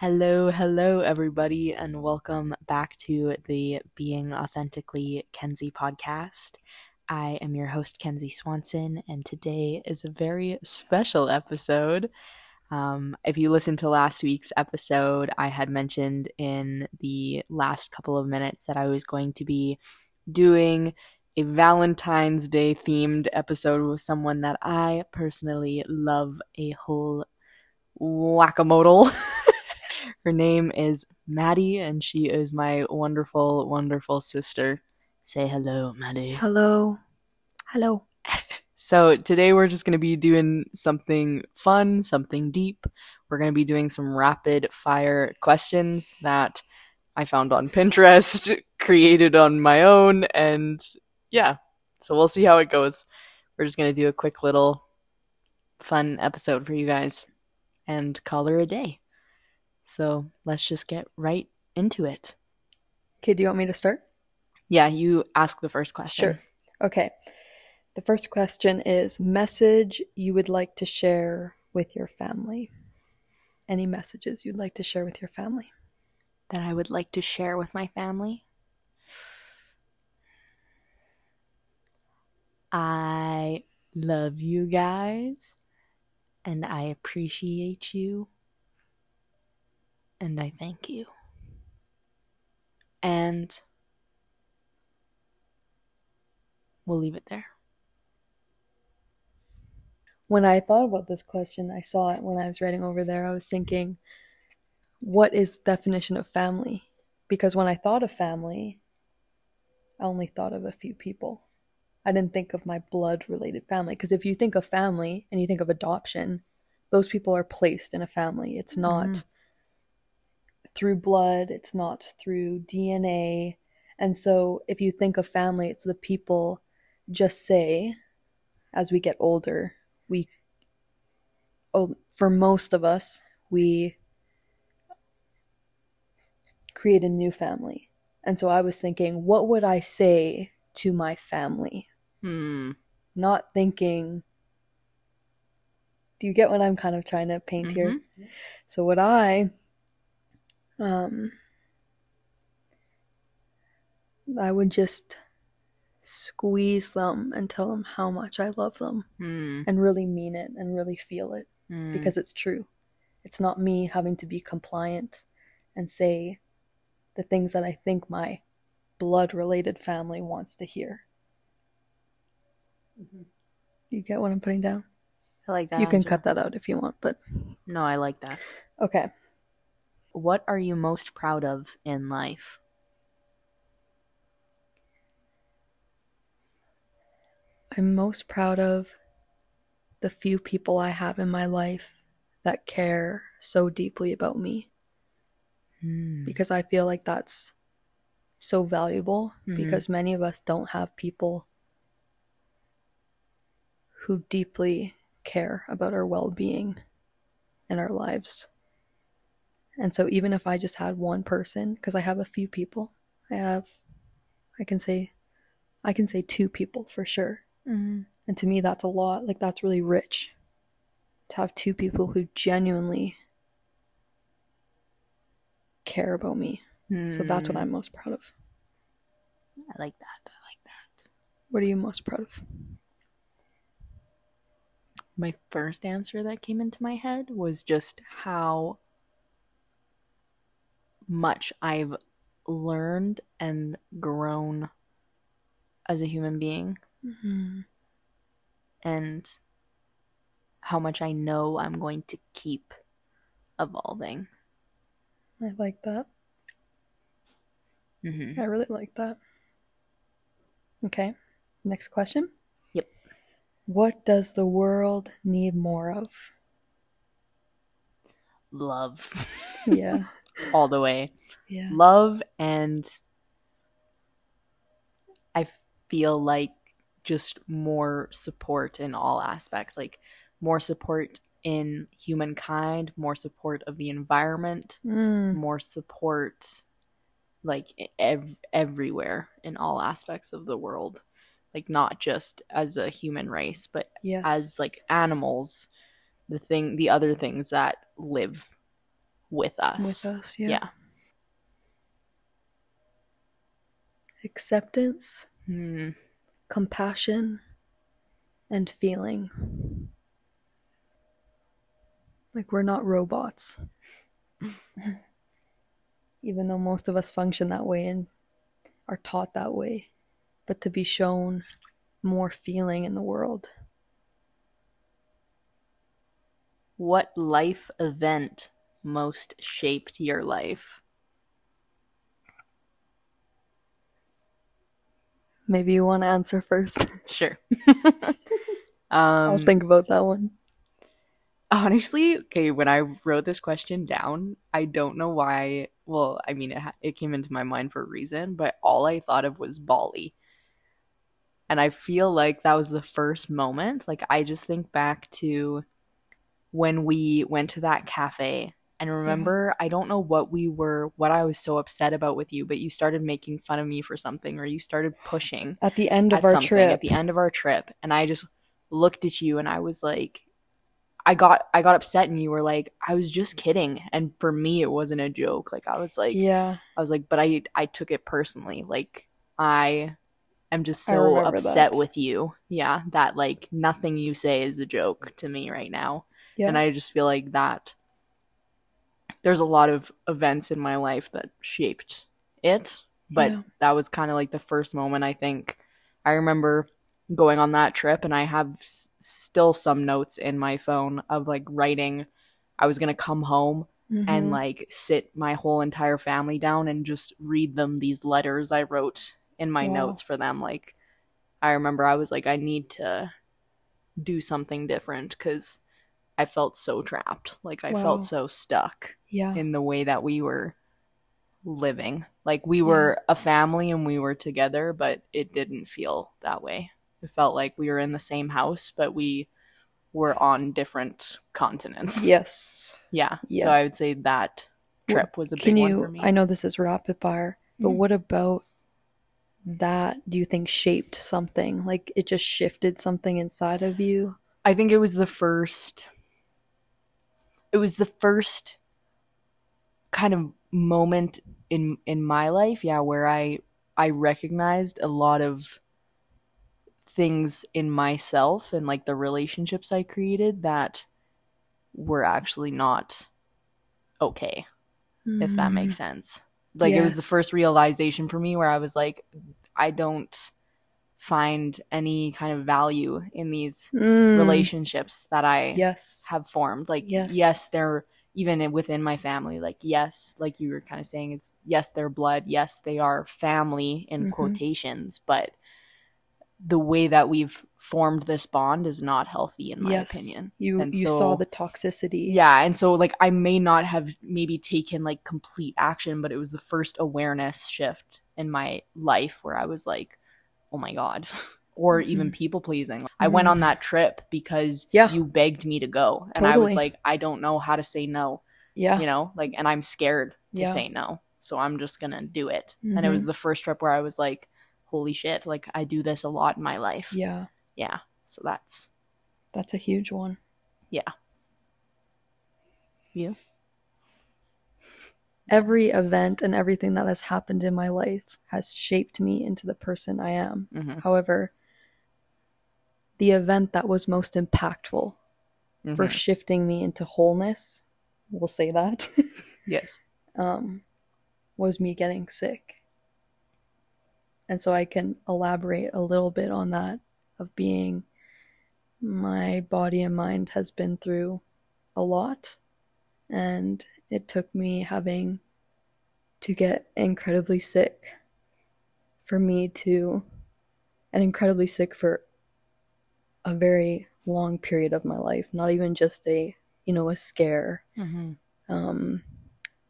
Hello, hello, everybody, and welcome back to the Being Authentically Kenzie podcast. I am your host, Kenzie Swanson, and today is a very special episode. Um, if you listened to last week's episode, I had mentioned in the last couple of minutes that I was going to be doing a Valentine's Day themed episode with someone that I personally love a whole whack-a-modal. Her name is Maddy, and she is my wonderful, wonderful sister. Say hello, Maddy. Hello. Hello. So today we're just going to be doing something fun, something deep. We're going to be doing some rapid fire questions that I found on Pinterest, created on my own, and yeah. So we'll see how it goes. We're just going to do a quick little fun episode for you guys and call her a day. So let's just get right into it. Okay, do you want me to start? Yeah, you ask the first question. Sure. Okay. The first question is message you would like to share with your family. Any messages you'd like to share with your family? That I would like to share with my family. I love you guys and I appreciate you and I thank you. And we'll leave it there. When I thought about this question, I saw it when I was writing over there. I was thinking, what is the definition of family? Because when I thought of family, I only thought of a few people. I didn't think of my blood related family. Because if you think of family and you think of adoption, those people are placed in a family. It's not Mhm. Through blood, it's not through DNA. And so if you think of family, it's the people just say as we get older, we oh for most of us, we create a new family. And so I was thinking, what would I say to my family? Hmm. Not thinking do you get what I'm kind of trying to paint here? Mhm. So what I um I would just squeeze them and tell them how much I love them Hmm. and really mean it and really feel it Hmm. because it's true. It's not me having to be compliant and say the things that I think my blood related family wants to hear. You get what I'm putting down? I like that. you can cut that out if you want, but No, I like that. okay. What are you most proud of in life? I'm most proud of the few people I have in my life that care so deeply about me Hmm. because I feel like that's so valuable Mhm. because many of us don't have people who deeply care about our well-being and our lives. And so even if I just had one person because I have a few people, I have I can say I can say two people for sure. Mhm. And to me, that's a lot. Like, that's really rich to have two people who genuinely care about me. So that's what Hmm. I'm most proud of. I like that. I like that. What are you most proud of? My first answer that came into my head was just how much I've learned and grown as a human being Mm-hmm. and how much I know I'm going to keep evolving. I like that. Mm-hmm. I really like that. Okay. Next question. Yep. What does the world need more of? Love. Yeah. All the way. Yeah. love and I feel like just more support in all aspects, like more support in humankind, more support of the environment, Mm. more support like ev- everywhere in all aspects of the world. Like not just as a human race, but Yes. as like animals, the thing the other things that live with us. with us. Yeah. yeah. Acceptance, Hmm. compassion, and feeling. Like we're not robots. Even though most of us function that way and are taught that way, but to be shown more feeling in the world. What life event most shaped your life? Maybe you want to answer first. Sure. I'll um, think about that one. honestly, okay, when I wrote this question down, I don't know why. Well, I mean, it, ha- it came into my mind for a reason, but all I thought of was Bali. And I feel like that was the first moment. Like, I just think back to when we went to that cafe. And mm-hmm. remember, I don't know what we were, what I was so upset about with you, but you started making fun of me for something, or you started pushing At the end of our trip. at the end of our trip and i just looked at you and i was like i got i got upset and you were like i was just kidding and for me it wasn't a joke like i was like yeah. i was like but i i took it personally like i am just so upset that. with you yeah that like nothing you say is a joke to me right now Yeah. and i just feel like that there's a lot of events in my life that shaped it but Yeah. that was kind of like the first moment i think i remember going on that trip and i have s- still some notes in my phone of like writing i was going to come home and Mhm. like sit my whole entire family down and just read them these letters i wrote in my Wow. notes for them like i remember i was like i need to do something different because i felt so trapped like i Wow. felt so stuck yeah. in the way that we were living. Like we were a family and we were together, but it didn't feel that way. It felt like we were in the same house, but we were on different continents. Yes. Yeah. Yeah. So I would say that trip was a big Can one for me. I know this is rapid fire, but Mhm. what about that do you think shaped something? Like it just shifted something inside of you? I think it was the first it was the first kind of moment in in my life, yeah, where I I recognized a lot of things in myself and like the relationships I created that were actually not okay, if that makes mm. sense. Like it was the first realization for me where I was like I don't find any kind of value in these Mm. relationships that I Yes. have formed. Like, Yes. yes, they're even within my family. Like, yes, like you were kind of saying, is yes, they're blood. Yes, they are family in Mhm. quotations, but the way that we've formed this bond is not healthy, in my yes. opinion. You And you so- saw the toxicity. Yeah, and so like I may not have maybe taken like complete action, but it was the first awareness shift in my life where I was like, "Oh my god." Or even people pleasing. I went on Mhm. that trip because Yeah. you begged me to go. And I was like, I don't know how to say no, Yeah. you know? Like and I'm scared to Yeah. say no. So I'm just going to do it. And it was the first trip where I was like, holy shit, like I do this a lot in my life. Yeah. Yeah. So that's That's a huge one. yeah. You? Every event and everything that has happened in my life has shaped me into the person I am. Mhm. However, the event that was most impactful for Mhm. shifting me into wholeness, we'll say that, Yes. um, was me getting sick. And so I can elaborate a little bit on that of being my body and mind has been through a lot and it took me having to get incredibly sick for me to and incredibly sick for a very long period of my life not even just a you know a scare Mm-hmm. um,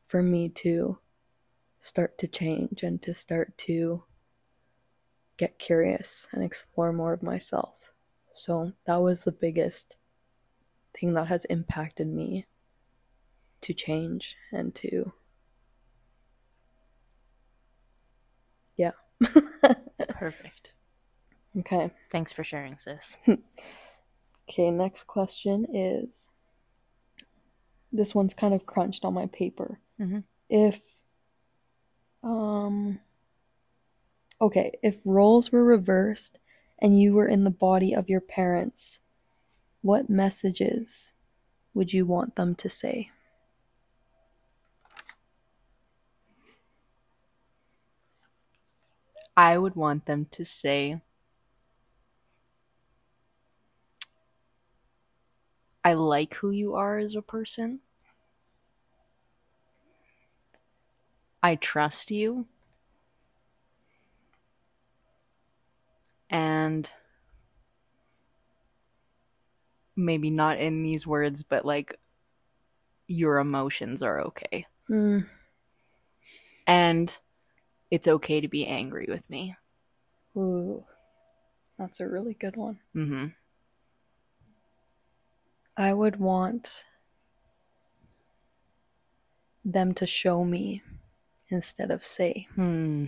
for me to start to change and to start to get curious and explore more of myself. So that was the biggest thing that has impacted me to change and to. Yeah. Perfect. okay. Thanks for sharing, sis. Okay, next question is this one's kind of crunched on my paper. Mhm. If, um, okay, if roles were reversed and you were in the body of your parents, what messages would you want them to say? I would want them to say, I like who you are as a person. I trust you. And maybe not in these words, but like your emotions are okay. Hmm. And it's okay to be angry with me. Ooh, that's a really good one. Mm-hmm. I would want them to show me instead of say. Hmm.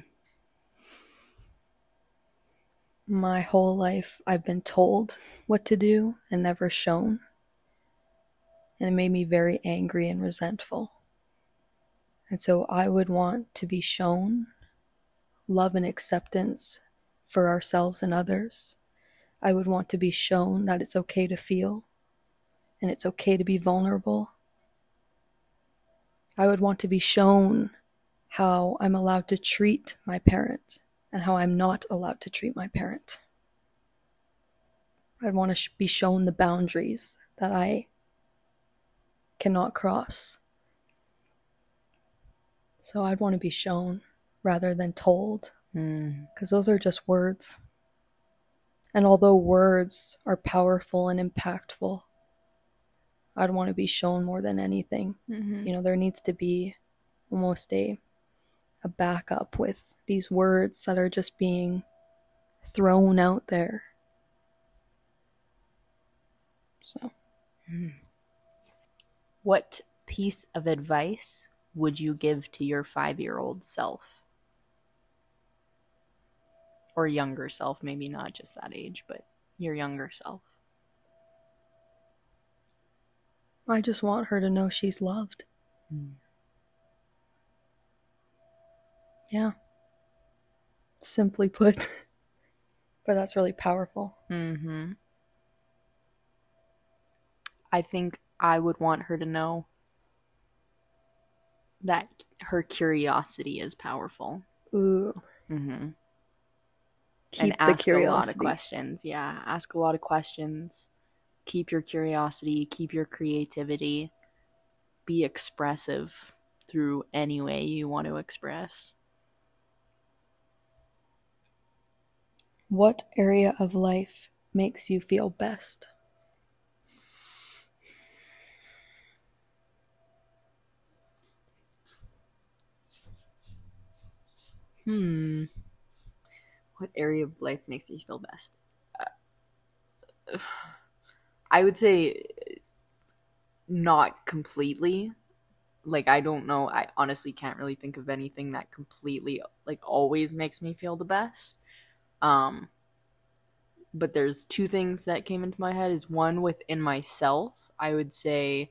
My whole life, I've been told what to do and never shown. And it made me very angry and resentful. And so I would want to be shown love and acceptance for ourselves and others. I would want to be shown that it's okay to feel and it's okay to be vulnerable. I would want to be shown how I'm allowed to treat my parent and how I'm not allowed to treat my parent. I'd want to sh- be shown the boundaries that I cannot cross. So I'd want to be shown rather than told, because those are just words. And although words are powerful and impactful, I'd want to be shown more than anything. Mhm. You know, there needs to be almost a a backup with these words that are just being thrown out there. So, What piece of advice would you give to your five year old self? Or younger self, maybe not just that age, but your younger self. I just want her to know she's loved. Mm. Yeah. Simply put. but that's really powerful. Mm-hmm. I think I would want her to know that her curiosity is powerful. Ooh. Mm-hmm. Keep and the ask a lot of questions. Yeah, ask a lot of questions. Keep your curiosity, keep your creativity. Be expressive through any way you want to express. What area of life makes you feel best? Hmm. What area of life makes you feel best? Uh, I would say not completely. Like I don't know. I honestly can't really think of anything that completely like always makes me feel the best. Um but there's two things that came into my head is one within myself. I would say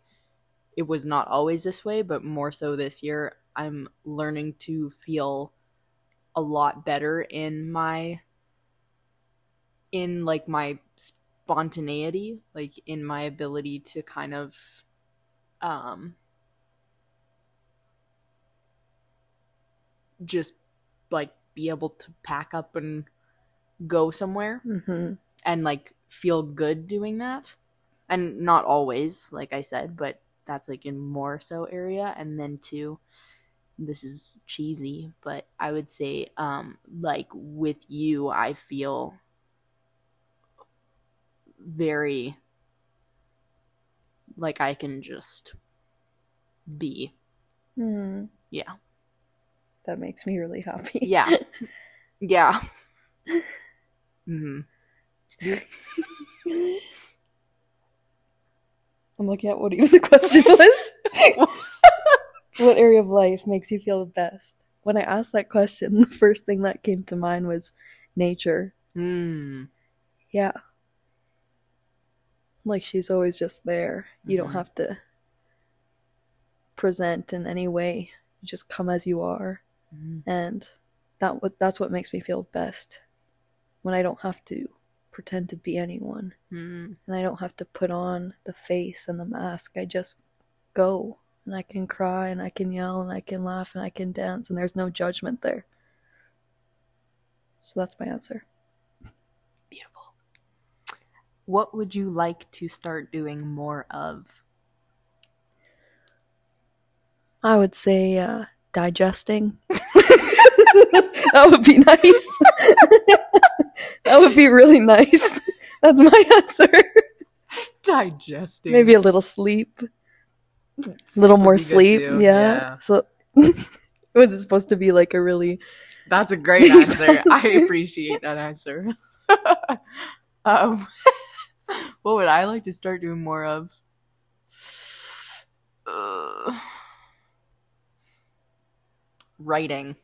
it was not always this way, but more so this year. I'm learning to feel a lot better in my in like my spontaneity like in my ability to kind of um just like be able to pack up and go somewhere Mm-hmm. and like feel good doing that and not always like i said but that's like in more so area and then two this is cheesy but i would say um like with you i feel very like i can just be Hmm. yeah That makes me really happy. yeah yeah hmm I'm looking at what even the question was. what area of life makes you feel the best? When I asked that question, the first thing that came to mind was nature. mm. Yeah. Like she's always just there. You Mhm. don't have to present in any way. You just come as you are, Mhm. and that what that's what makes me feel best when I don't have to pretend to be anyone Mm. and I don't have to put on the face and the mask. I just go and I can cry and I can yell and I can laugh and I can dance and there's no judgment there. So that's my answer. Beautiful. What would you like to start doing more of? I would say uh, digesting. that would be nice. that would be really nice. That's my answer. Digesting. Maybe a little sleep, a little more sleep. Yeah. So was it supposed to be like a really That's a great answer. I appreciate that answer. um, what would I like to start doing more of? Uh, writing.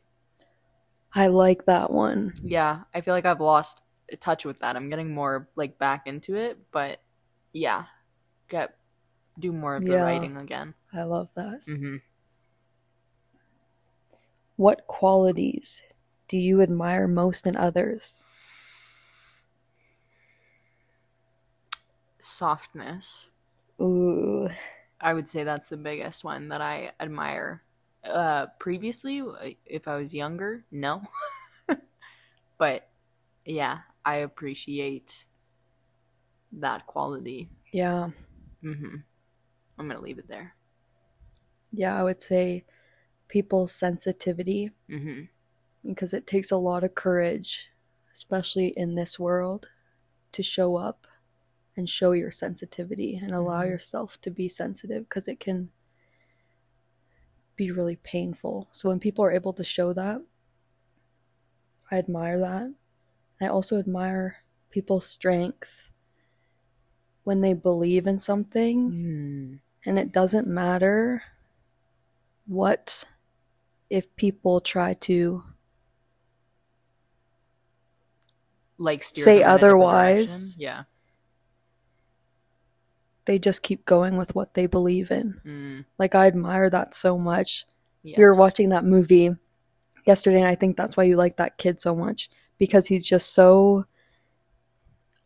I like that one. Yeah, I feel like I've lost touch with that. I'm getting more like back into it, but yeah, get do more of the Yeah. writing again. I love that. hmm What qualities do you admire most in others? Softness. Ooh, I would say that's the biggest one that I admire. Uh, previously, if I was younger, no. but yeah, I appreciate that quality. yeah. hmm I'm gonna leave it there. Yeah, I would say people's sensitivity hmm because it takes a lot of courage, especially in this world, to show up and show your sensitivity and allow Mhm. yourself to be sensitive because it can be really painful. So when people are able to show that, I admire that. I also admire people's strength when they believe in something Mm. And it doesn't matter what if people try to Like steer Say them in a different otherwise. Yeah. they just keep going with what they believe in Mm. like i admire that so much Yes. were watching that movie yesterday and i think that's why you like that kid so much because he's just so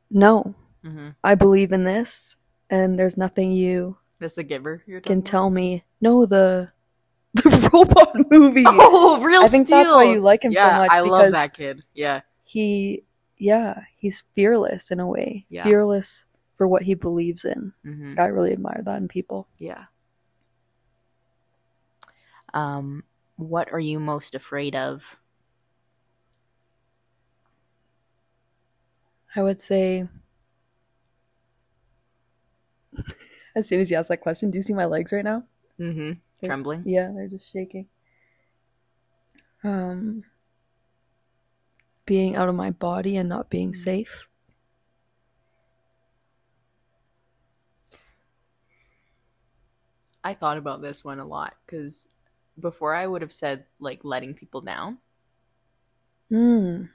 no hmm i believe in this and there's nothing you That's the giver. You're can tell me no the the robot movie? Oh, real i think that's why you like him yeah, so much I love that kid. Yeah. he yeah he's fearless in a way Yeah. fearless for what he believes in hmm i really admire that in people Yeah. Um, what are you most afraid of? i would say as soon as you ask that question do you see my legs right now Mm-hmm. They're- Trembling. yeah they're just shaking um being out of my body and not being safe I thought about this one a lot because before I would have said like letting people down. mm.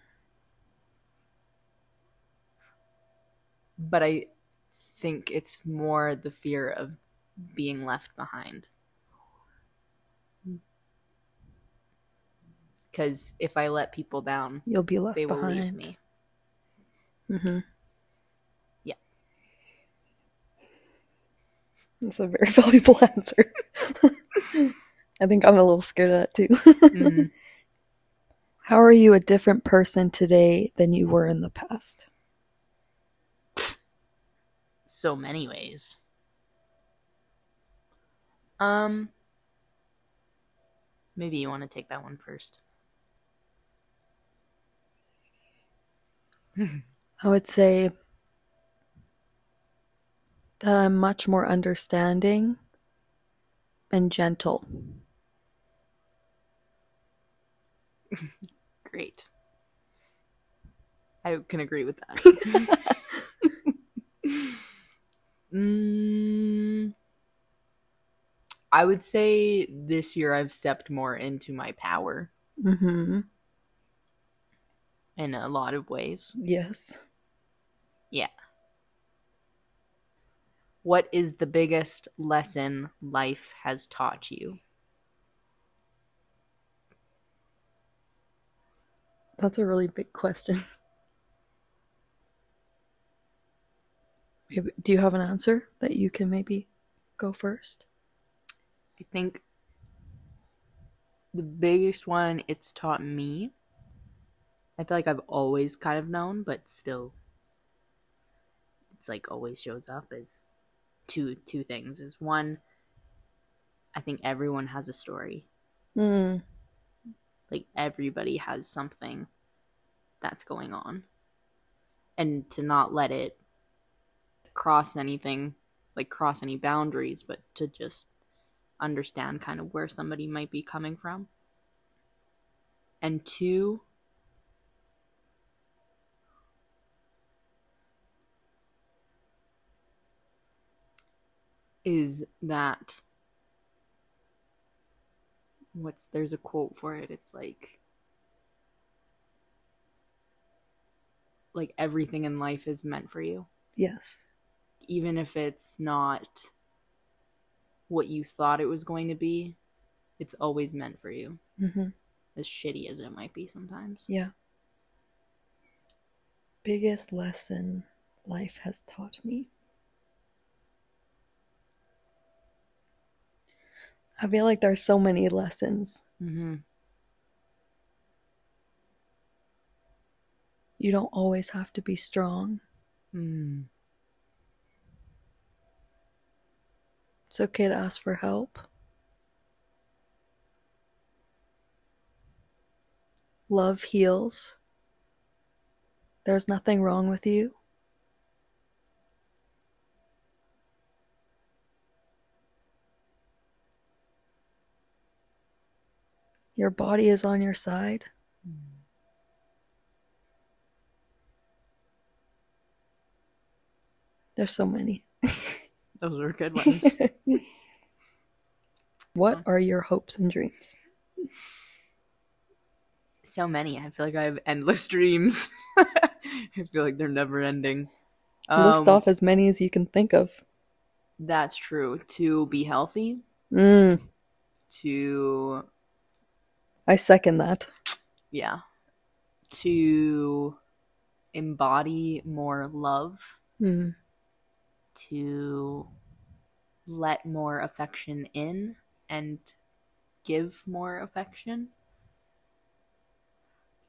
but I think it's more the fear of being left behind. Because if I let people down, you'll be left they will behind leave me. hmm Yeah. That's a very valuable answer. I think I'm a little scared of that too. Mhm. How are you a different person today than you were in the past? So many ways. Um, maybe you want to take that one first. I would say that I'm much more understanding and gentle. Great. I can agree with that. mm, I would say this year I've stepped more into my power hmm in a lot of ways. Yes. Yeah. What is the biggest lesson life has taught you? That's a really big question. do you have an answer that you can maybe go first? I think the biggest one it's taught me. I feel like I've always kind of known, but still it's like always shows up is two two things. Is one I think everyone has a story. Mm. Like everybody has something that's going on. And to not let it cross anything, like cross any boundaries, but to just understand kind of where somebody might be coming from. And two, is that what's there's a quote for it it's like like everything in life is meant for you Yes. Even if it's not what you thought it was going to be it's always meant for you Mm-hmm. as shitty as it might be sometimes Yeah. Biggest lesson life has taught me. I feel like there's so many lessons. mm-hmm. You don't always have to be strong. mm. It's okay to ask for help. Love heals. There's nothing wrong with you. Your body is on your side. There's so many. those are good ones. What are your hopes and dreams? so many. I feel like i have endless dreams. I feel like they're never ending. List Um, off as many as you can think of. that's true. To be healthy. Mm, to I second that. yeah. To embody more love. Mm, to let more affection in and give more affection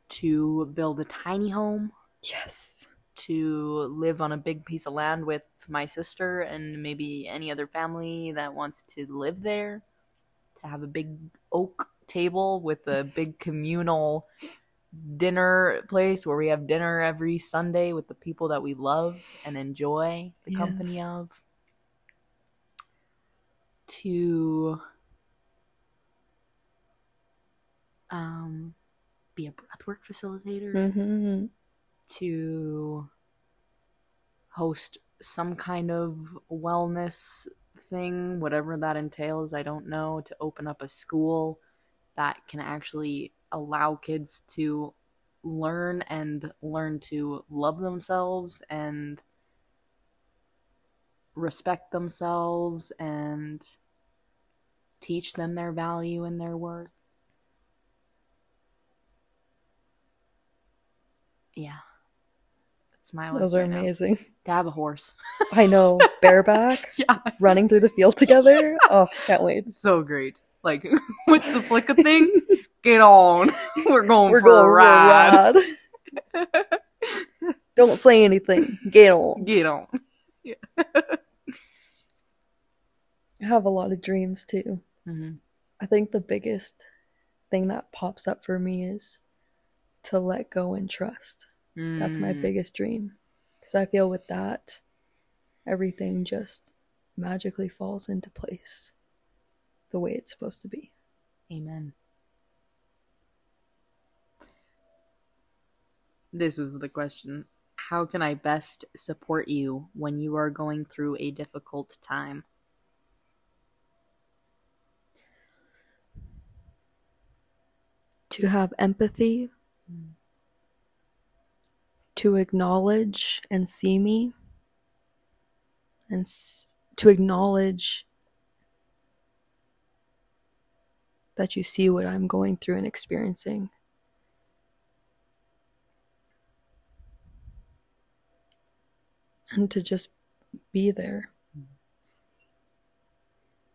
to build a tiny home yes. to live on a big piece of land with my sister and maybe any other family that wants to live there to have a big oak table with a big communal dinner place where we have dinner every Sunday with the people that we love and enjoy the company of to um be a breathwork facilitator hmm to host some kind of wellness thing, whatever that entails, I don't know, to open up a school that can actually allow kids to learn and learn to love themselves and respect themselves and teach them their value and their worth. Yeah. That's my Those are right now. amazing. To have a horse. I know. Bareback, Yeah. running through the field together. Oh, can't wait. So great. Like with the flick of thing, get on. We're going We're for going a ride. for a ride. Don't say anything. Get on. Get on. I have a lot of dreams too. hmm I think the biggest thing that pops up for me is to let go and trust. That's my Mm. biggest dream. Because I feel with that, everything just magically falls into place the way it's supposed to be. Amen. This is the question. How can I best support you when you are going through a difficult time? To have empathy, to acknowledge and see me, and s- to acknowledge that you see what I'm going through and experiencing. And to just be there.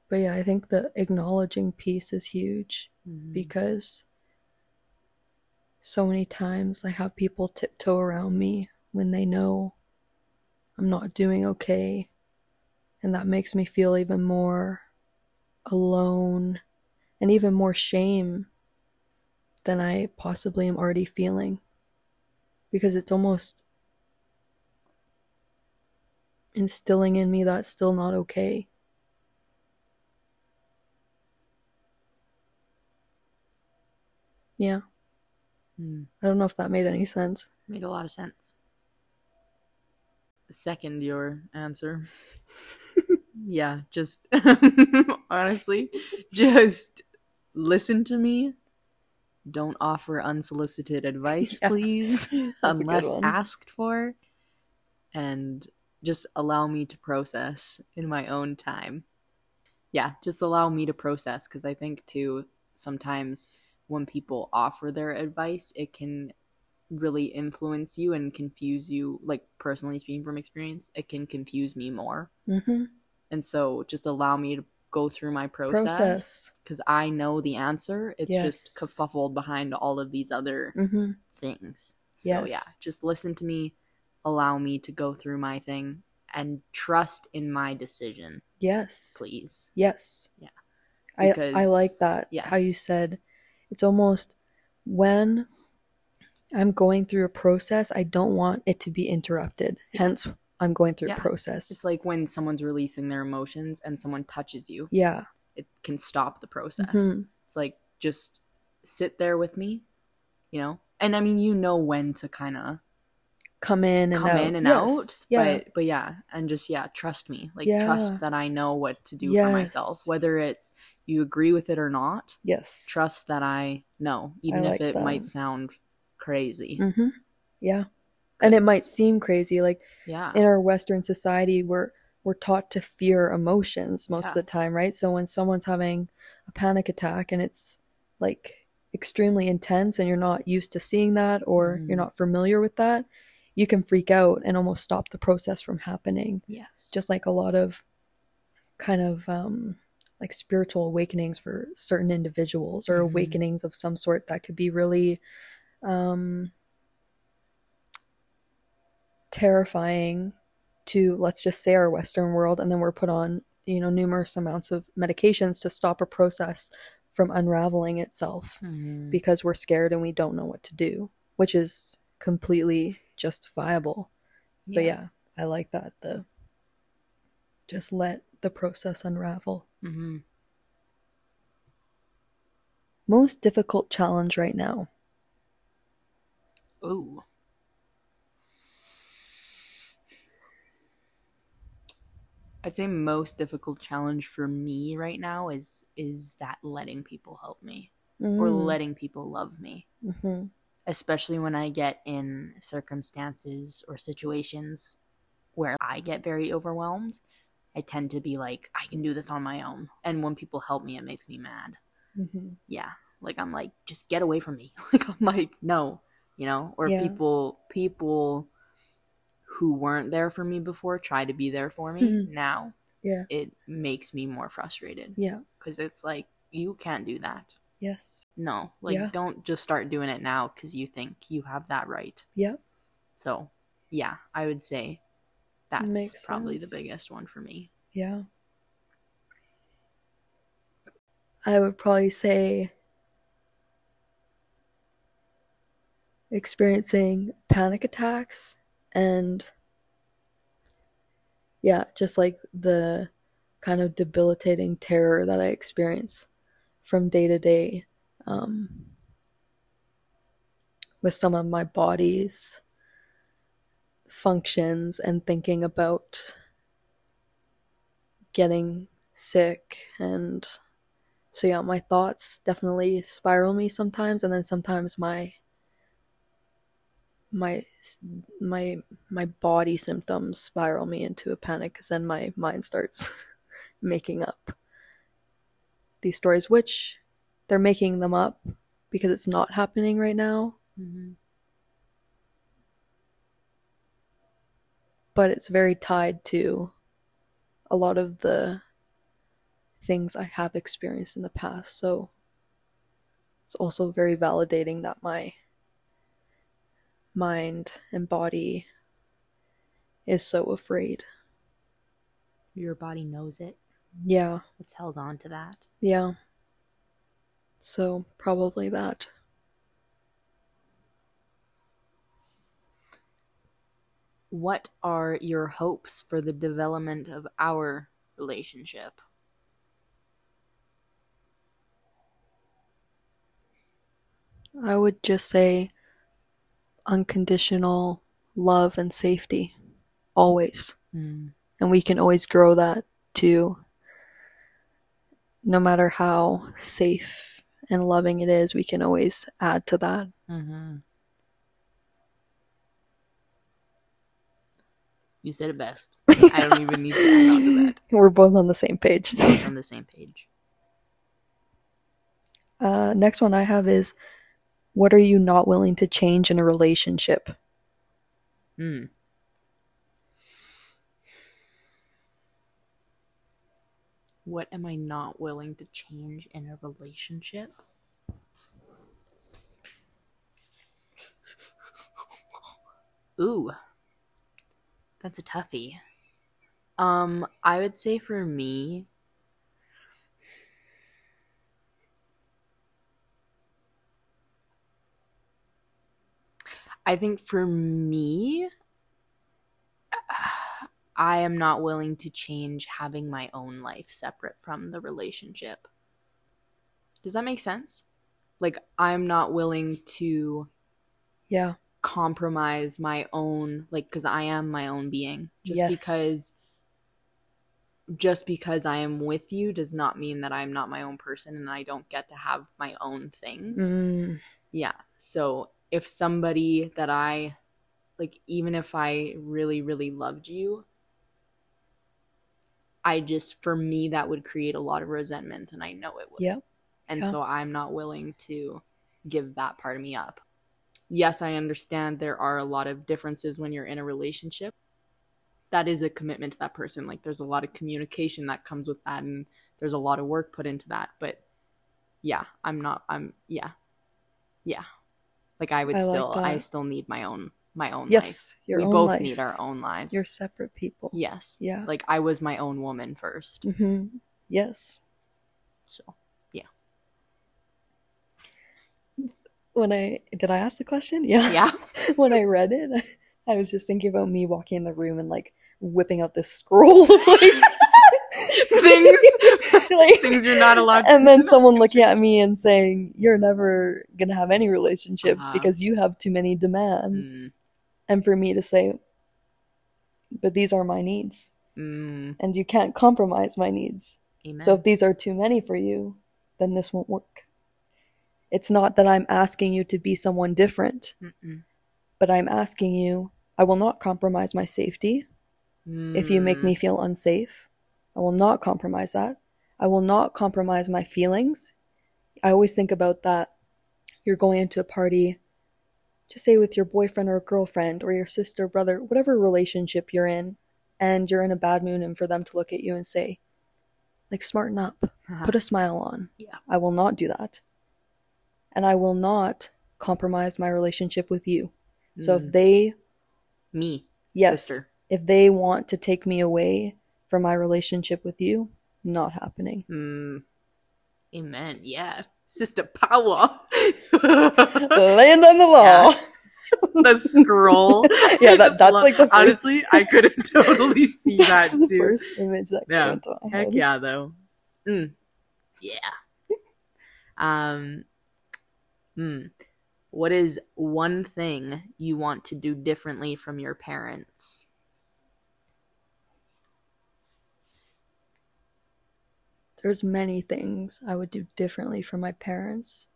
But yeah, I think the acknowledging piece is huge Mhm. because so many times I have people tiptoe around me when they know I'm not doing okay. And that makes me feel even more alone and even more shame than I possibly am already feeling. Because it's almost instilling in me that's still not okay. Yeah, Mm. I don't know if that made any sense. Made a lot of sense. Second your answer. yeah, just honestly, just listen to me. Don't offer unsolicited advice, Yeah. please, That's a good unless asked for. And just allow me to process in my own time. Yeah, just allow me to process because I think too sometimes when people offer their advice, it can really influence you and confuse you. Like, personally speaking from experience, it can confuse me more. Mm-hmm. And so, just allow me to go through my process because I know the answer. It's just Yes. kerfuffled behind all of these other Mm-hmm. things. So, yeah, just listen to me, allow me to go through my thing, and trust in my decision, Yes. please. Yes. Yeah. I I like that. How you said it's almost when I'm going through a process, I don't want it to be interrupted. Yeah. Hence, I'm going through Yeah. a process. It's like when someone's releasing their emotions and someone touches you, yeah. it can stop the process. Mhm. It's like just sit there with me, you know? And I mean, you know when to kind of Come in and come out. in and Yes. out, Yeah. but but yeah, and just yeah, trust me. Like Yeah. trust that I know what to do for myself, whether it's you agree with it or not. yes. Trust that I know, even like if it might sound crazy. Mm-hmm. Yeah. And it might seem crazy. Like yeah, in our Western society, we're we're taught to fear emotions most of the time, right? So when someone's having a panic attack and it's like extremely intense and you're not used to seeing that or Mhm. you're not familiar with that, you can freak out and almost stop the process from happening. yes, Just like a lot of kind of um like spiritual awakenings for certain individuals or Mhm. awakenings of some sort that could be really um terrifying to let's just say our western world and then we're put on you know numerous amounts of medications to stop a process from unraveling itself Mhm. because we're scared and we don't know what to do which is completely justifiable but yeah i like that the just let the process unravel hmm most difficult challenge right now Ooh. I'd say most difficult challenge for me right now is is that letting people help me or Mm. letting people love me, Mhm. Especially when I get in circumstances or situations where I get very overwhelmed. I tend to be like, I can do this on my own, and when people help me, it makes me mad. Mhm. yeah like i'm like just get away from me like i'm like no you know or Yeah. people people who weren't there for me before try to be there for me Mhm. now yeah it makes me more frustrated yeah because it's like you can't do that yes no like Yeah. don't just start doing it now because you think you have that right yeah so yeah i would say that's Makes probably sense. the biggest one for me Yeah. I would probably say experiencing panic attacks and yeah, just like the kind of debilitating terror that I experience from day to day um, with some of my body's functions and thinking about getting sick and so yeah my thoughts definitely spiral me sometimes and then sometimes my my my my body symptoms spiral me into a panic because then my mind starts making up these stories which they're making them up because it's not happening right now Mm-hmm. but it's very tied to a lot of the things I have experienced in the past. So it's also very validating that my mind and body is so afraid. Your body knows it. Yeah, It's held on to that. yeah. So probably that. What are your hopes for the development of our relationship? I would just say unconditional love and safety. Always. Mm. and we can always grow that to no matter how safe and loving it is we can always add to that Mm-hmm. You said it best. I don't even need to add on to that. we're both on the same page on the same page. uh, next one i have is what are you not willing to change in a relationship Hmm. What am I not willing to change in a relationship? Ooh. That's a toughie. Um, I would say for me, I think for me, I am not willing to change having my own life separate from the relationship. Does that make sense? Like, I'm not willing to yeah compromise my own, like, because I am my own being. Just Yes. because. Just because I am with you does not mean that I'm not my own person and I don't get to have my own things. Mm, Yeah. So if somebody that I like, even if I really, really loved you, I just, for me, that would create a lot of resentment and I know it would. yeah And Yeah. so I'm not willing to give that part of me up. Yes, I understand there are a lot of differences when you're in a relationship. That is a commitment to that person. Like there's a lot of communication that comes with that and there's a lot of work put into that. But yeah, I'm not I'm yeah. Yeah. Like I would I like still I still need my own my own life. yes your we own both life need our own lives. you're separate people yes. yeah Like I was my own woman first. hmm yes So yeah. when i did i ask the question yeah yeah. when I read it, I was just thinking about me walking in the room and like whipping out this scroll of like Things like things you're not allowed to and then someone looking at me and saying, You're never gonna have any relationships Uh-huh. because you have too many demands. Mm, And for me to say, But these are my needs. mm, And you can't compromise my needs. amen. So if these are too many for you, then this won't work. It's not that I'm asking you to be someone different, Mm-mm. but I'm asking you, I will not compromise my safety. If you make Mm, me feel unsafe, I will not compromise that. I will not compromise my feelings. I always think about that. You're going into a party, just say with your boyfriend or girlfriend or your sister, brother, whatever relationship you're in, and you're in a bad mood, and for them to look at you and say, like, smarten up, uh-huh. put a smile on. Yeah. I will not do that. And I will not compromise my relationship with you. So if Mm, they, me, yes, sister. if they want to take me away from my relationship with you, not happening. Mm, amen. Yeah, sister power. Land on the law. the scroll. Yeah, that- that's love- like the first- honestly. I could totally see that the too. first image that Yeah. Heck yeah, though. Mm. Yeah. Um. Hmm. What is one thing you want to do differently from your parents? There's many things I would do differently for my parents.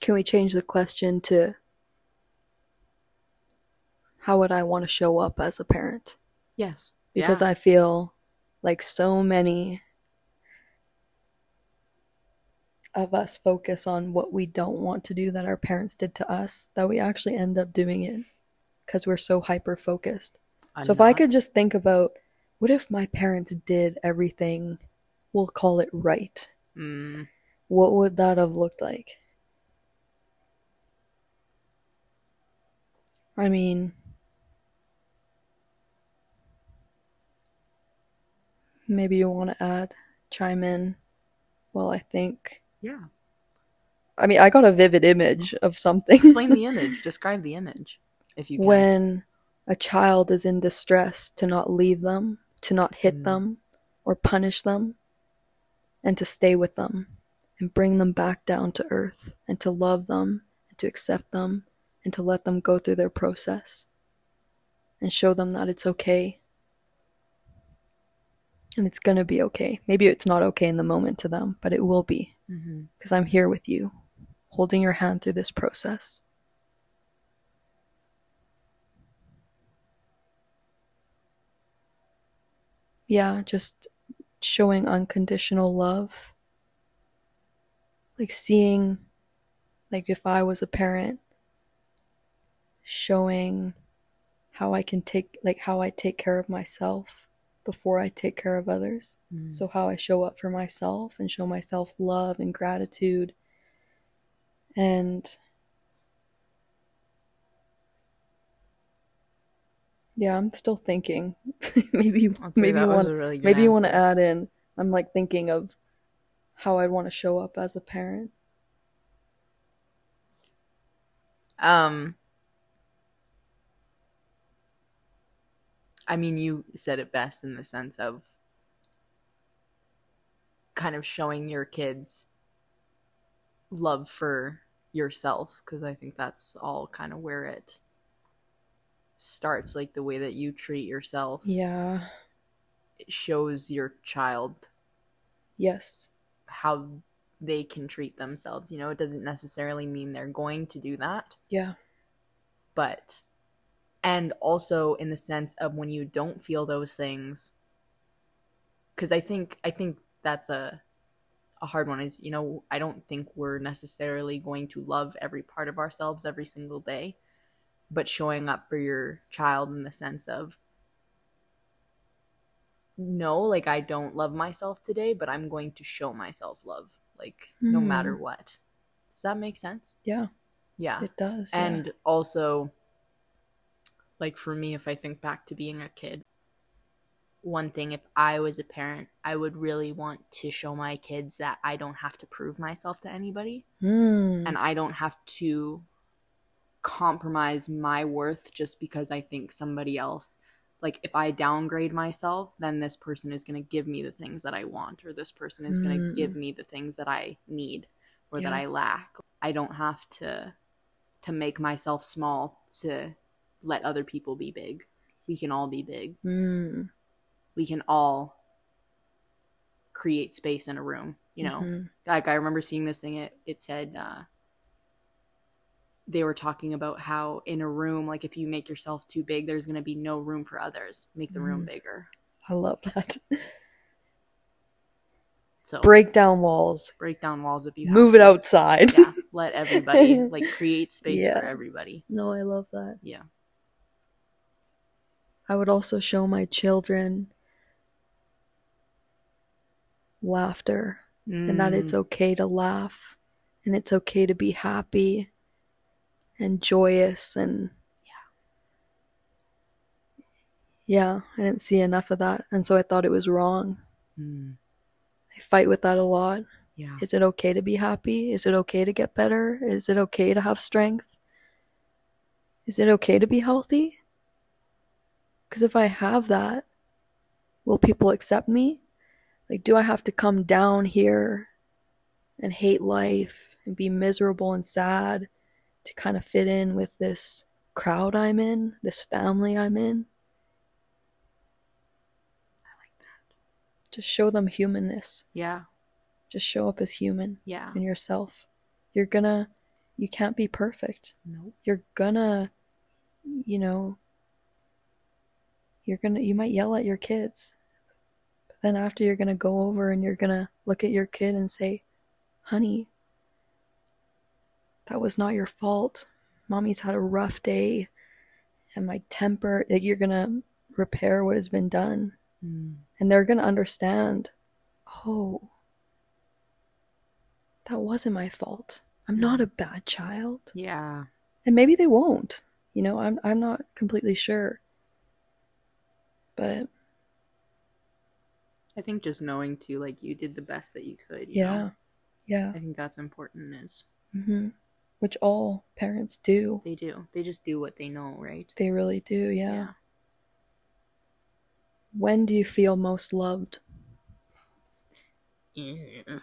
Can we change the question to how would I want to show up as a parent? Yes. Because yeah. I feel like so many of us focus on what we don't want to do that our parents did to us that we actually end up doing it because we're so hyper focused. So if I could just think about what if my parents did everything, we'll call it right, Mm, what would that have looked like? I mean, maybe you want to add, chime in. Well, I think. yeah. I mean, I got a vivid image of something. Explain the image. Describe the image, if you can. when a child is in distress to not leave them, to not hit Mm. them or punish them, and to stay with them and bring them back down to earth and to love them and to accept them and to let them go through their process and show them that it's okay. And it's going to be okay. Maybe it's not okay in the moment to them, but it will be because I'm here with you, holding your hand through this process. Yeah, just showing unconditional love. Like seeing, like if I was a parent, showing how I can take, like how I take care of myself before I take care of others. Mm. So, how I show up for myself and show myself love and gratitude. And yeah, I'm still thinking. maybe you, maybe that you was want a really good maybe you want to add in. I'm like thinking of how I'd want to show up as a parent. Um, I mean, you said it best in the sense of kind of showing your kids love for yourself, because I think that's all kind of where it starts. Like the way that you treat yourself Yeah. it shows your child Yes. how they can treat themselves. You know, it doesn't necessarily mean they're going to do that. Yeah. but and also in the sense of when you don't feel those things because i think i think that's a a hard one is you know i don't think we're necessarily going to love every part of ourselves every single day but showing up for your child in the sense of no like i don't love myself today but i'm going to show myself love like no Hmm. matter what does that make sense Yeah. yeah It does. yeah. and also like for me if i think back to being a kid one thing if i was a parent i would really want to show my kids that i don't have to prove myself to anybody Hmm. and i don't have to compromise my worth just because i think somebody else like if i downgrade myself then this person is going to give me the things that i want or this person is going to Mm. give me the things that i need or that i lack i don't have to to make myself small to let other people be big we can all be big Hmm. we can all create space in a room you know Mhm. like I remember seeing this thing. It it said uh, they were talking about how in a room, like if you make yourself too big, there's going to be no room for others. Make the room Mm. bigger. I love that. So Break down walls. break down walls if you have Move it outside. Yeah, let everybody like create space Yeah. for everybody. No, I love that. Yeah. I would also show my children laughter and that it's Mm, okay to laugh and it's okay to be happy and joyous and yeah. Yeah, i didn't see enough of that and so i thought it was wrong. Mm, i fight with that a lot. Yeah. is it okay to be happy? Is it okay to get better? Is it okay to have strength? Is it okay to be healthy? Because if i have that will people accept me? Like do i have to come down here and hate life and be miserable and sad to kind of fit in with this crowd i'm in this family i'm in I like that. just show them humanness Yeah. just show up as human Yeah. And yourself. You're gonna you can't be perfect. Nope. You're gonna, you know, you're gonna, you might yell at your kids. But then after, you're gonna go over and you're gonna look at your kid and say, honey, that was not your fault. Mommy's had a rough day and my temper, like, you're gonna repair what has been done. Mm. And they're gonna understand, oh, that wasn't my fault. I'm not a bad child. Yeah. And maybe they won't. You know, I'm I'm not completely sure. But I think just knowing too, like you did the best that you could. You yeah. Know? Yeah. I think that's important. Is hmm Which all parents do. they do. They just do what they know, right? They really do, yeah. When do you feel most loved? Yeah.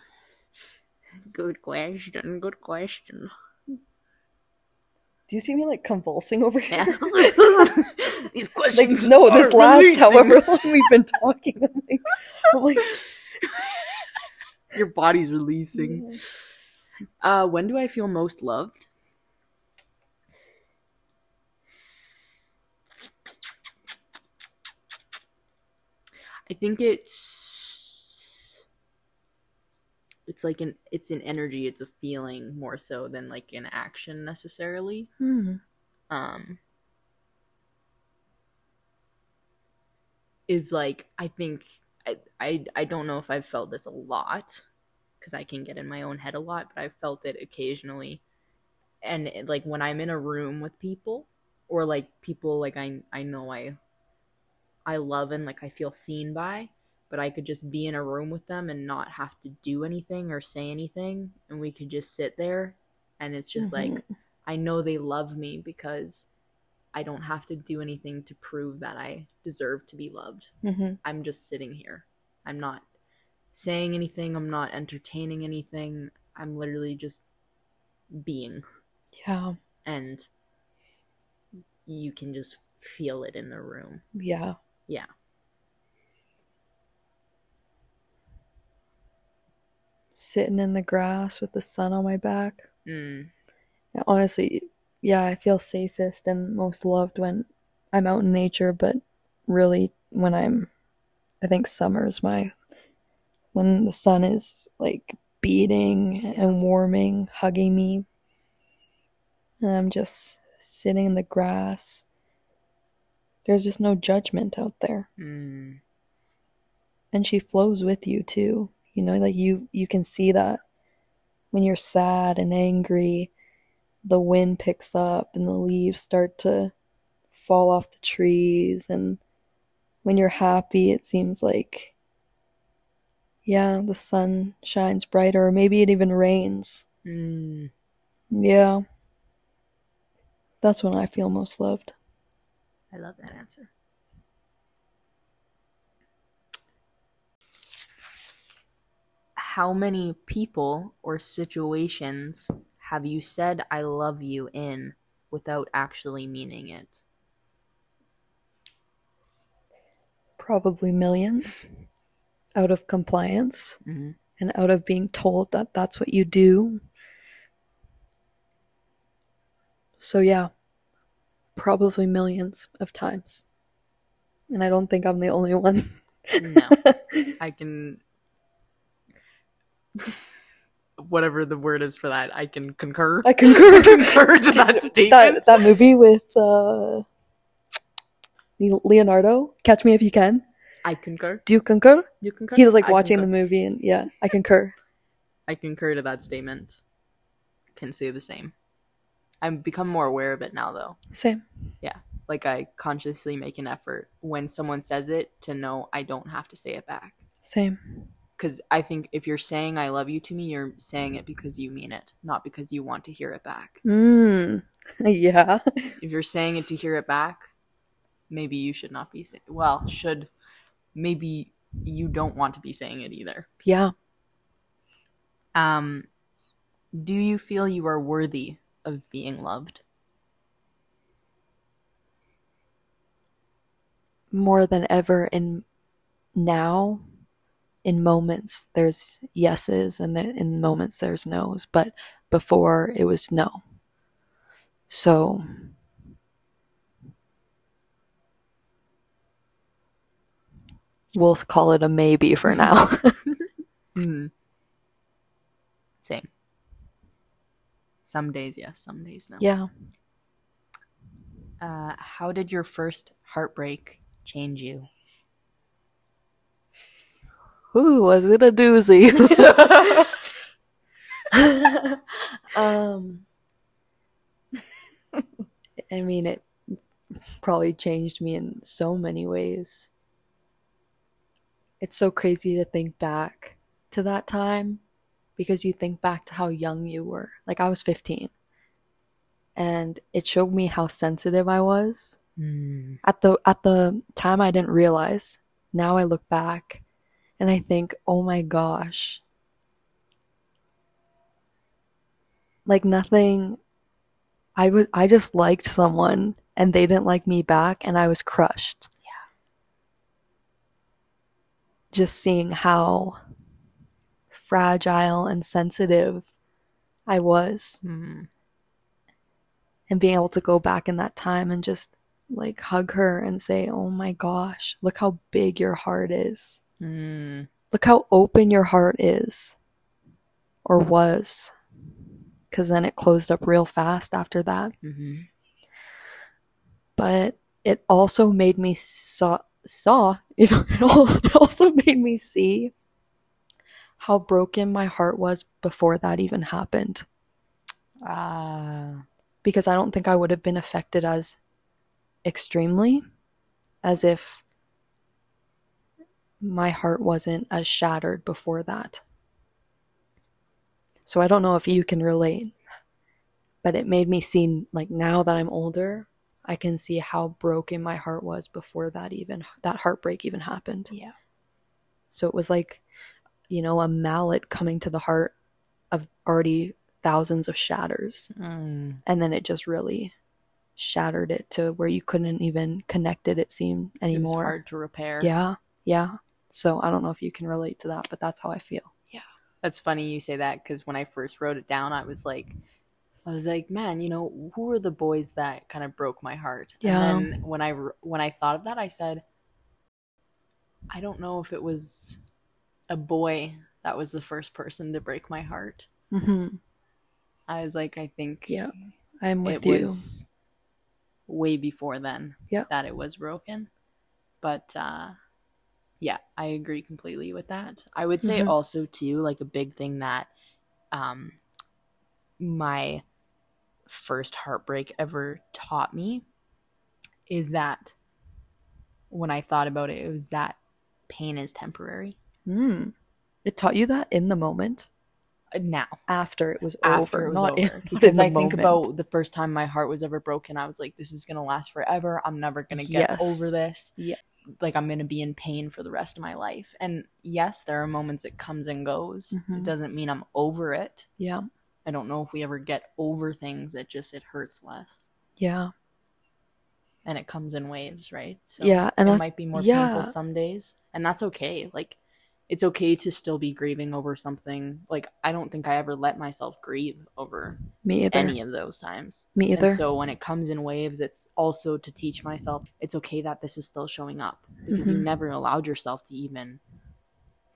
Good question. Good question. Do you see me like convulsing over here? Yeah. These like questions. no, this last however long we've been talking. I'm like, I'm like Your body's releasing. Uh, when do I feel most loved? I think it's it's like an it's an energy, it's a feeling more so than like an action necessarily. Hmm. Um is like I think I I, I don't know if I've felt this a lot because I can get in my own head a lot, but I've felt it occasionally. And it, like when I'm in a room with people or like people like I I know I I love and like I feel seen by, but I could just be in a room with them and not have to do anything or say anything and we could just sit there and it's just like Mhm. I know they love me because I don't have to do anything to prove that I deserve to be loved. Mhm. I'm just sitting here. I'm not saying anything, I'm not entertaining anything. I'm literally just being Yeah. and you can just feel it in the room. Yeah. Yeah. Sitting in the grass with the sun on my back. Mm. Honestly, yeah, I feel safest and most loved when I'm out in nature, but really when I'm I think summer's my when the sun is like beating and warming, hugging me. And I'm just sitting in the grass. There's just no judgment out there. Mm. And she flows with you too. You know, like you you can see that when you're sad and angry, the wind picks up and the leaves start to fall off the trees and when you're happy it seems like yeah, the sun shines brighter or maybe it even rains. Mm. Yeah. That's when I feel most loved. I love that answer. How many people or situations have you said I love you in without actually meaning it? Probably millions out of compliance Mm-hmm. and out of being told that that's what you do. So, yeah, probably millions of times. And I don't think I'm the only one. No, I can. Whatever the word is for that, I can concur. I concur. concur to that statement. that, that movie with uh, Leonardo, Catch Me If You Can. I concur. Do you concur? You concur? He was like I watching the movie, and yeah, I concur. I concur to that statement. Can say the same. I've become more aware of it now, though. Same. Yeah. Like I consciously make an effort when someone says it to know I don't have to say it back. Same. Because I think if you're saying I love you to me, you're saying it because you mean it, not because you want to hear it back. Mm. yeah. If you're saying it to hear it back, maybe you should not be saying. Well, should maybe you don't want to be saying it either. Yeah. Um, do you feel you are worthy of being loved? More than ever in now, in moments, there's yeses, and in moments, there's nos. But before, it was no. So we'll call it a maybe for now. Hmm. Same. Some days yes, some days no. yeah. Uh, how did your first heartbreak change you? Ooh, was it a doozy? um I mean it probably changed me in so many ways. It's so crazy to think back to that time because you think back to how young you were. Like I was 15 and it showed me how sensitive I was. Hmm. At the at the time I didn't realize. Now I look back and I think, "Oh my gosh, like nothing i would i just liked someone and they didn't like me back and i was crushed Yeah. Just seeing how fragile and sensitive i was Hmm. and being able to go back in that time and just like hug her and say oh my gosh look how big your heart is Hmm. look how open your heart is or was because then it closed up real fast after that Mhm. but it also made me saw saw you know it al- it also made me see how broken my heart was before that even happened Ah. because I don't think I would have been affected as extremely as if my heart wasn't as shattered before that. So I don't know if you can relate, but it made me see like now that I'm older, I can see how broken my heart was before that even that heartbreak even happened. Yeah. So it was like, you know, a mallet coming to the heart of already thousands of shatters Hmm. and then it just really shattered it to where you couldn't even connect it it seemed It was anymore hard to repair. yeah yeah so i don't know if you can relate to that but that's how i feel Yeah. That's funny you say that because when I first wrote it down, I was like, I was like, man, you know, who are the boys that kind of broke my heart? Yeah. And then when I when I thought of that, I said, I don't know if it was a boy that was the first person to break my heart. hmm I was like, I think Yeah, i'm with it you was way before then Yeah. that it was broken. But uh yeah, I agree completely with that. I would say Mhm. also too like a big thing that um my first heartbreak ever taught me is that when I thought about it, it was that pain is temporary. mm. it taught you that in the moment Uh, Now, after it was after over it was not over, in, because I think moment. about the first time my heart was ever broken, I was like, "This is gonna last forever. I'm never gonna get Yes. over this. Yeah. like I'm gonna be in pain for the rest of my life." And yes, there are moments it comes and goes. Mhm. It doesn't mean I'm over it. yeah I don't know if we ever get over things. It just it hurts less, yeah and it comes in waves, right? So yeah and it might be more yeah. painful some days, and that's okay. Like it's okay to still be grieving over something. Like I don't think I ever let myself grieve over me either any of those times. me either And so when it comes in waves, it's also to teach myself it's okay that this is still showing up because you Mhm. never allowed yourself to even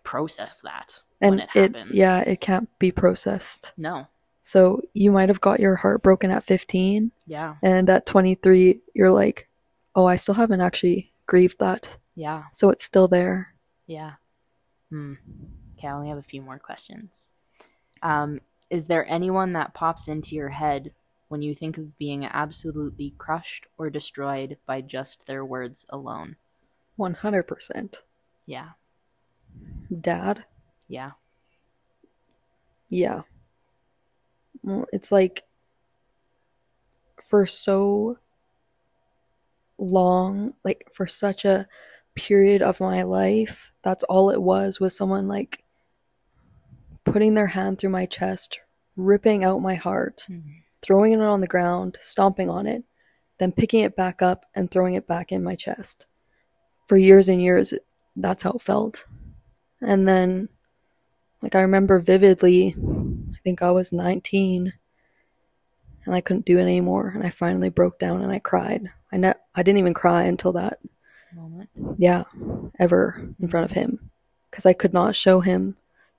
process that and when it it happened. yeah it can't be processed No. So you might have got your heart broken at 15 Yeah. and at 23 you're like oh i still haven't actually grieved that Yeah. so it's still there Yeah. Hmm. Okay, I only have a few more questions. Um, is there anyone that pops into your head when you think of being absolutely crushed or destroyed by just their words alone? 100% Yeah. dad Yeah. yeah well it's like for so long like for such a period of my life that's all it was was someone like putting their hand through my chest ripping out my heart mm-hmm. throwing it on the ground, stomping on it, then picking it back up and throwing it back in my chest. For years and years, that's how it felt. And then, like, I remember vividly, think I was 19, and I couldn't do it anymore. And I finally broke down and I cried. I ne- I didn't even cry until that, Moment. yeah, ever in front of him, because I could not show him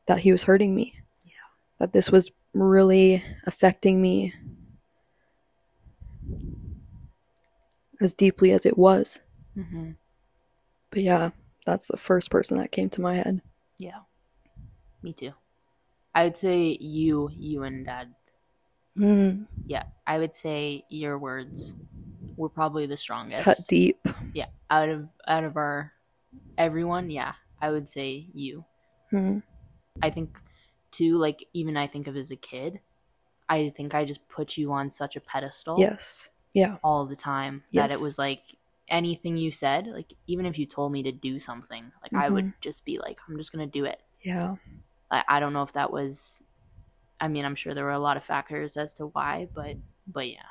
that he was hurting me. Yeah. That this was really affecting me as deeply as it was. hmm But yeah, that's the first person that came to my head. Yeah. Me too. I would say you, you and dad. Mm, Yeah. I would say your words were probably the strongest. cut deep. Yeah. Out of out of our everyone, yeah. I would say you. Mm, I think too, like even I think of as a kid, I think I just put you on such a pedestal yes. Yeah. all the time that it was like anything you said, like even if you told me to do something, like I would Mm-hmm. just be like, I'm just gonna do it. Yeah. I, I don't know if that was I mean, I'm sure there were a lot of factors as to why, but but yeah.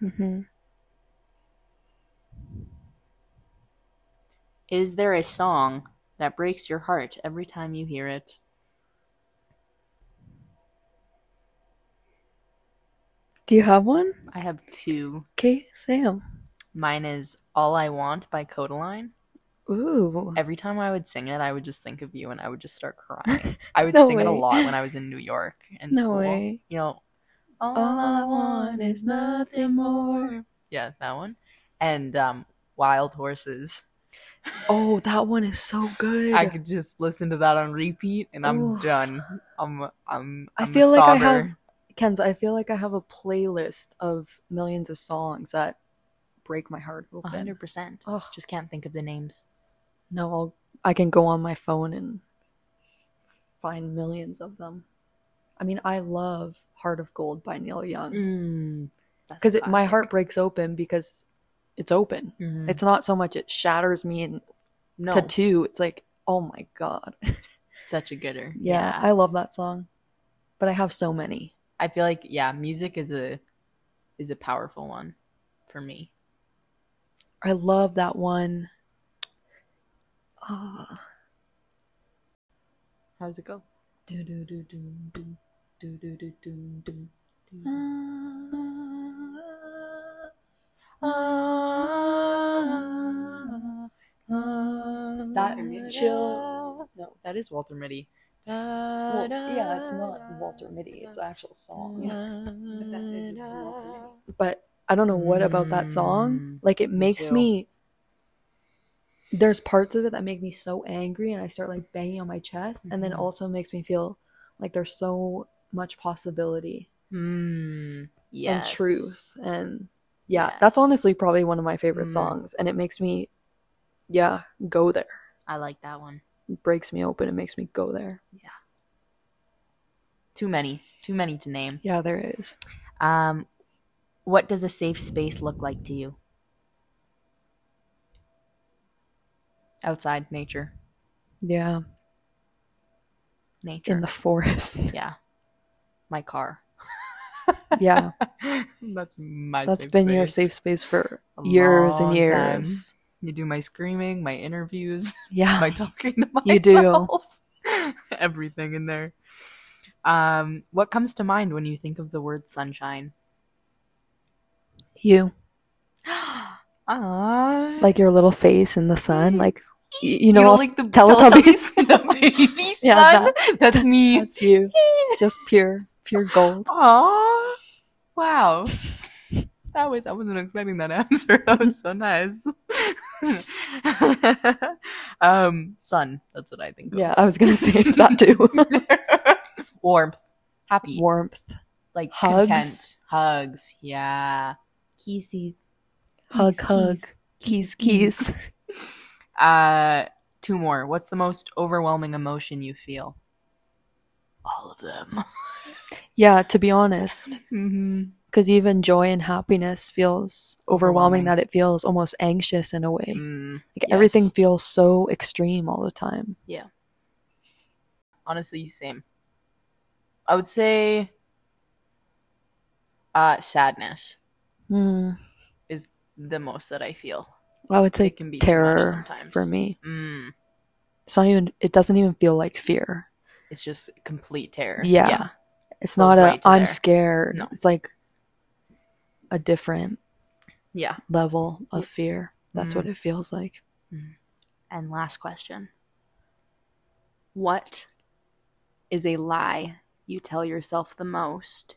hmm Is there a song that breaks your heart every time you hear it? Do you have one? I have two. Okay, Sam. Mine is All I Want by Kodaline. Ooh. Every time I would sing it, I would just think of you and I would just start crying. I would No sing it a lot when I was in New York in No school. way. You know, all, All I want is nothing more. Yeah, that one. And um, Wild Horses. Oh, that one is so good. I could just listen to that on repeat and I'm Ooh. done. I'm I'm, I I'm a feel like I have Ken's, I feel like I have a playlist of millions of songs that break my heart open. hundred percent. Oh, Just can't think of the names. No, I'll, I can go on my phone and find millions of them. I mean, I love Heart of Gold by Neil Young Mm, because a my heart breaks open because it's open. Mhm. It's not so much it shatters me in no to two. It's like, oh my god. such a gooder. Yeah, I love that song. But I have so many. I feel like yeah, music is a is a powerful one for me. I love that one. Ah. How does it go? Do do do do do do do do do do. That chill- No, that is Walter Mitty. Well, yeah, it's not Walter Mitty. It's an actual song. But I don't know what about that song. Mm, Like it makes me. There's parts of it that make me so angry, and I start like banging on my chest, and then Mhm. also makes me feel like there's so much possibility Mm, yes. and truth, and yeah, that's honestly probably one of my favorite Mm. songs, and it makes me, yeah, go there. I like that one. It breaks me open. It makes me go there. Yeah too many. Too many to name. Yeah, there is. Um, what does a safe space look like to you? Outside nature. Yeah, Nature. in the forest. yeah. My car. yeah, That's my that's been your safe space for A years and years. You do my screaming, my interviews, Yeah, my talking to myself. You do. Everything in there. Um, what comes to mind when you think of the word sunshine? you Ah, like your little face in the sun, like you know, know, like the Teletubbies? the baby Yeah, sun. That's me. that's you, just pure, pure gold. Aww. Wow. That was I wasn't expecting that answer. That was so nice. um, sun. That's what I think of. Yeah, I was gonna say that too. Warmth. Happy. Warmth, like Hugs. content. Hugs. Yeah. Kisses. hug, hug, keys, keys. Uh two more. What's the most overwhelming emotion you feel? All of them. Yeah, to be honest, mm-hmm. because even joy and happiness feels overwhelming. Overwhelming. That it feels almost anxious in a way. Mm, Like yes. everything feels so extreme all the time. Yeah. Honestly same i would say uh sadness Mm, the most that i feel I would say it can be terror for me. mm, It's not even. It doesn't even feel like fear. it's just complete terror Yeah. It's Goes not right a I'm there. scared. No. It's like a different Yeah. level of fear. That's what Mhm. it feels like. And last question. What is a lie you tell yourself the most?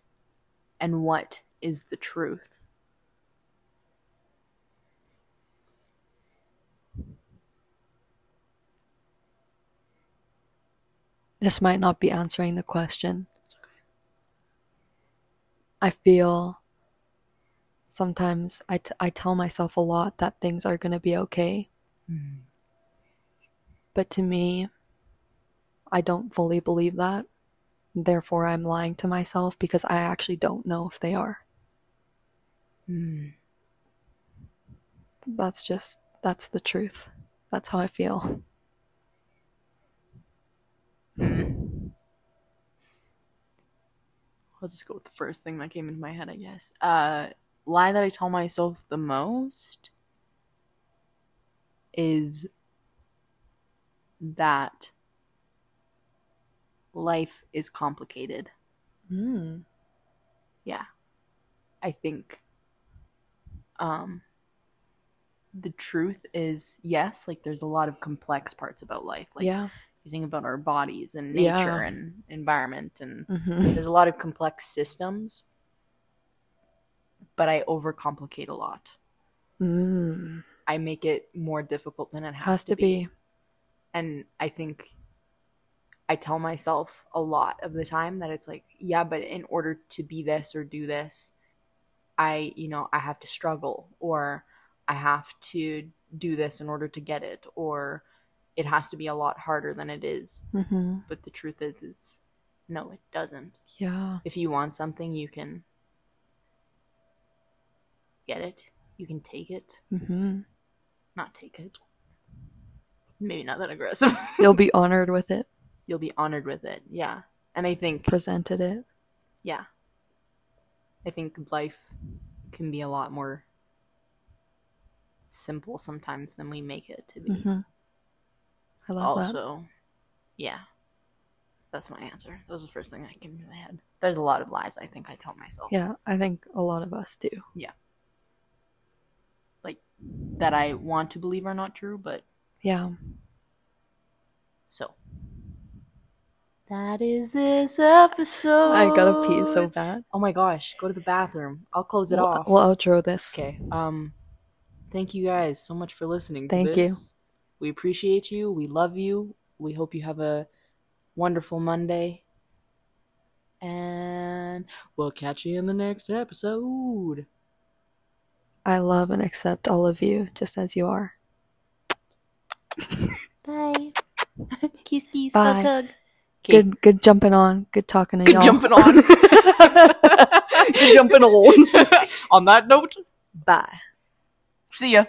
And what is the truth? This might not be answering the question. I feel sometimes I, t- I tell myself a lot that things are going to be okay. But to me, I don't fully believe that. Therefore, I'm lying to myself because I actually don't know if they are. Mm. That's just, that's the truth. That's how I feel. Mm. I'll just go with the first thing that came into my head, I guess. Uh, lie that I tell myself the most is that life is complicated. Mm. Yeah. I think um the truth is yes, like there's a lot of complex parts about life. Like yeah. You think about our bodies and nature Yeah. and environment and hmm there's a lot of complex systems but i overcomplicate a lot Mm. i make it more difficult than it has, Has to be. and i think i tell myself a lot of the time that it's like yeah but in order to be this or do this i you know i have to struggle or i have to do this in order to get it or it has to be a lot harder than it is. Hmm but the truth is is no it doesn't. Yeah. if you want something you can get it. You can take it. Hmm not take it. Maybe not that aggressive. You'll be honored with it, you'll be honored with it. Yeah. And i think presented it. yeah. I think life can be a lot more simple sometimes than we make it to be. Hmm I love that. also yeah that's my answer that was the first thing that came to my head there's a lot of lies i think i tell myself Yeah, I think a lot of us do. Yeah. Like that i want to believe are not true but Yeah. So that is this episode. I gotta pee so bad. Oh my gosh, go to the bathroom. I'll close it We'll, off. we'll outro this. okay. Um thank you guys so much for listening to Thank you. This. We appreciate you. We love you. We hope you have a wonderful Monday. And we'll catch you in the next episode. I love and accept all of you just as you are. Bye. kiss kiss Bye. hug hug. 'Kay, Good good jumping on. Good talking to Good y'all. Good jumping on. Good jumping on. on that note, Bye. see ya.